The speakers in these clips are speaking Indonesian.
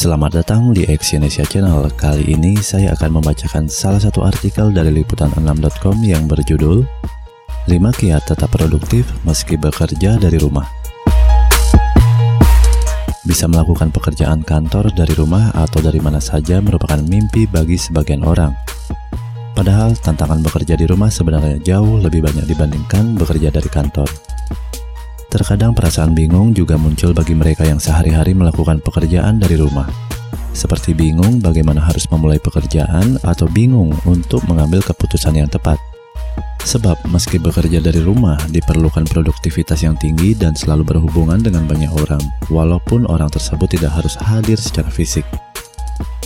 Selamat datang di Exyonesia Channel. Kali ini saya akan membacakan salah satu artikel dari liputan6.com yang berjudul 5 kiat tetap produktif meski bekerja dari rumah. Bisa melakukan pekerjaan kantor dari rumah atau dari mana saja merupakan mimpi bagi sebagian orang. Padahal tantangan bekerja di rumah sebenarnya jauh lebih banyak dibandingkan bekerja dari kantor. Terkadang perasaan bingung juga muncul bagi mereka yang sehari-hari melakukan pekerjaan dari rumah. Seperti bingung bagaimana harus memulai pekerjaan atau bingung untuk mengambil keputusan yang tepat. Sebab meski bekerja dari rumah diperlukan produktivitas yang tinggi dan selalu berhubungan dengan banyak orang, walaupun orang tersebut tidak harus hadir secara fisik.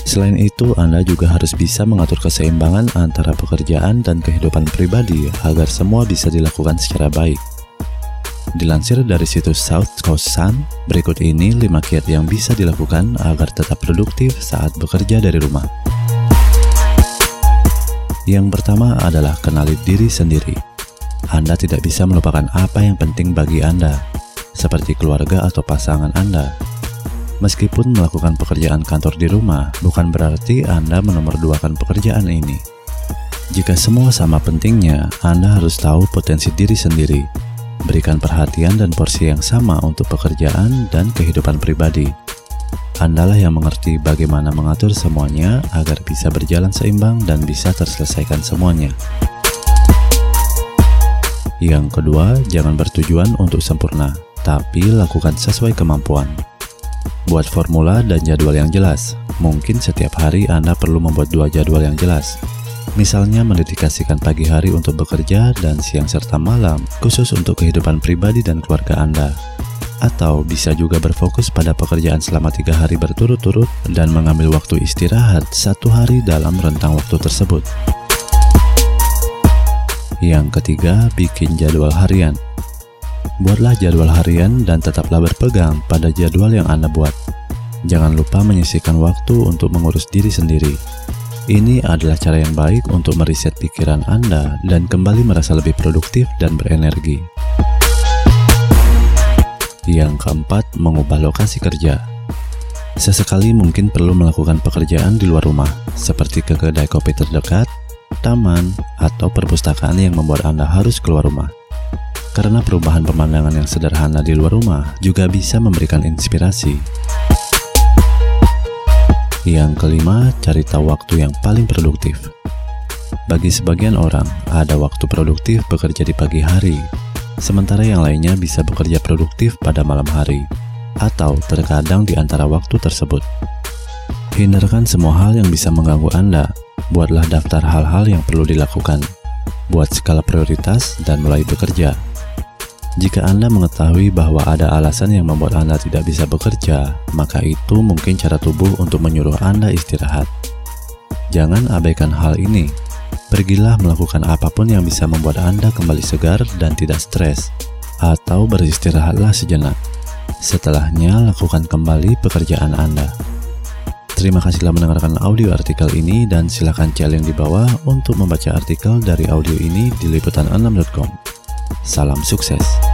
Selain itu, Anda juga harus bisa mengatur keseimbangan antara pekerjaan dan kehidupan pribadi agar semua bisa dilakukan secara baik. Dilansir dari situs South Coast Sun, berikut ini 5 kiat yang bisa dilakukan agar tetap produktif saat bekerja dari rumah. Yang pertama adalah kenali diri sendiri. Anda tidak bisa melupakan apa yang penting bagi Anda, seperti keluarga atau pasangan Anda. Meskipun melakukan pekerjaan kantor di rumah, bukan berarti Anda menomorduakan pekerjaan ini. Jika semua sama pentingnya, Anda harus tahu potensi diri sendiri Berikan perhatian dan porsi yang sama untuk pekerjaan dan kehidupan pribadi. Andalah yang mengerti bagaimana mengatur semuanya agar bisa berjalan seimbang dan bisa terselesaikan semuanya. Yang kedua, jangan bertujuan untuk sempurna, tapi lakukan sesuai kemampuan. Buat formula dan jadwal yang jelas. Mungkin setiap hari Anda perlu membuat dua jadwal yang jelas, Misalnya mendedikasikan pagi hari untuk bekerja dan siang serta malam khusus untuk kehidupan pribadi dan keluarga Anda. Atau bisa juga berfokus pada pekerjaan selama tiga hari berturut-turut dan mengambil waktu istirahat satu hari dalam rentang waktu tersebut. Yang ketiga, bikin jadwal harian. Buatlah jadwal harian dan tetaplah berpegang pada jadwal yang Anda buat. Jangan lupa menyisihkan waktu untuk mengurus diri sendiri ini adalah cara yang baik untuk meriset pikiran Anda dan kembali merasa lebih produktif dan berenergi. Yang keempat, mengubah lokasi kerja. Sesekali mungkin perlu melakukan pekerjaan di luar rumah, seperti ke kedai kopi terdekat, taman, atau perpustakaan yang membuat Anda harus keluar rumah. Karena perubahan pemandangan yang sederhana di luar rumah juga bisa memberikan inspirasi. Yang kelima, cari tahu waktu yang paling produktif. Bagi sebagian orang, ada waktu produktif bekerja di pagi hari, sementara yang lainnya bisa bekerja produktif pada malam hari, atau terkadang di antara waktu tersebut. Hindarkan semua hal yang bisa mengganggu Anda. Buatlah daftar hal-hal yang perlu dilakukan. Buat skala prioritas dan mulai bekerja. Jika Anda mengetahui bahwa ada alasan yang membuat Anda tidak bisa bekerja, maka itu mungkin cara tubuh untuk menyuruh Anda istirahat. Jangan abaikan hal ini. Pergilah melakukan apa pun yang bisa membuat Anda kembali segar dan tidak stres, atau beristirahatlah sejenak. Setelahnya, lakukan kembali pekerjaan Anda. Terima kasih telah mendengarkan audio artikel ini dan silakan cek link di bawah untuk membaca artikel dari audio ini di liputan6.com. Salam sukses.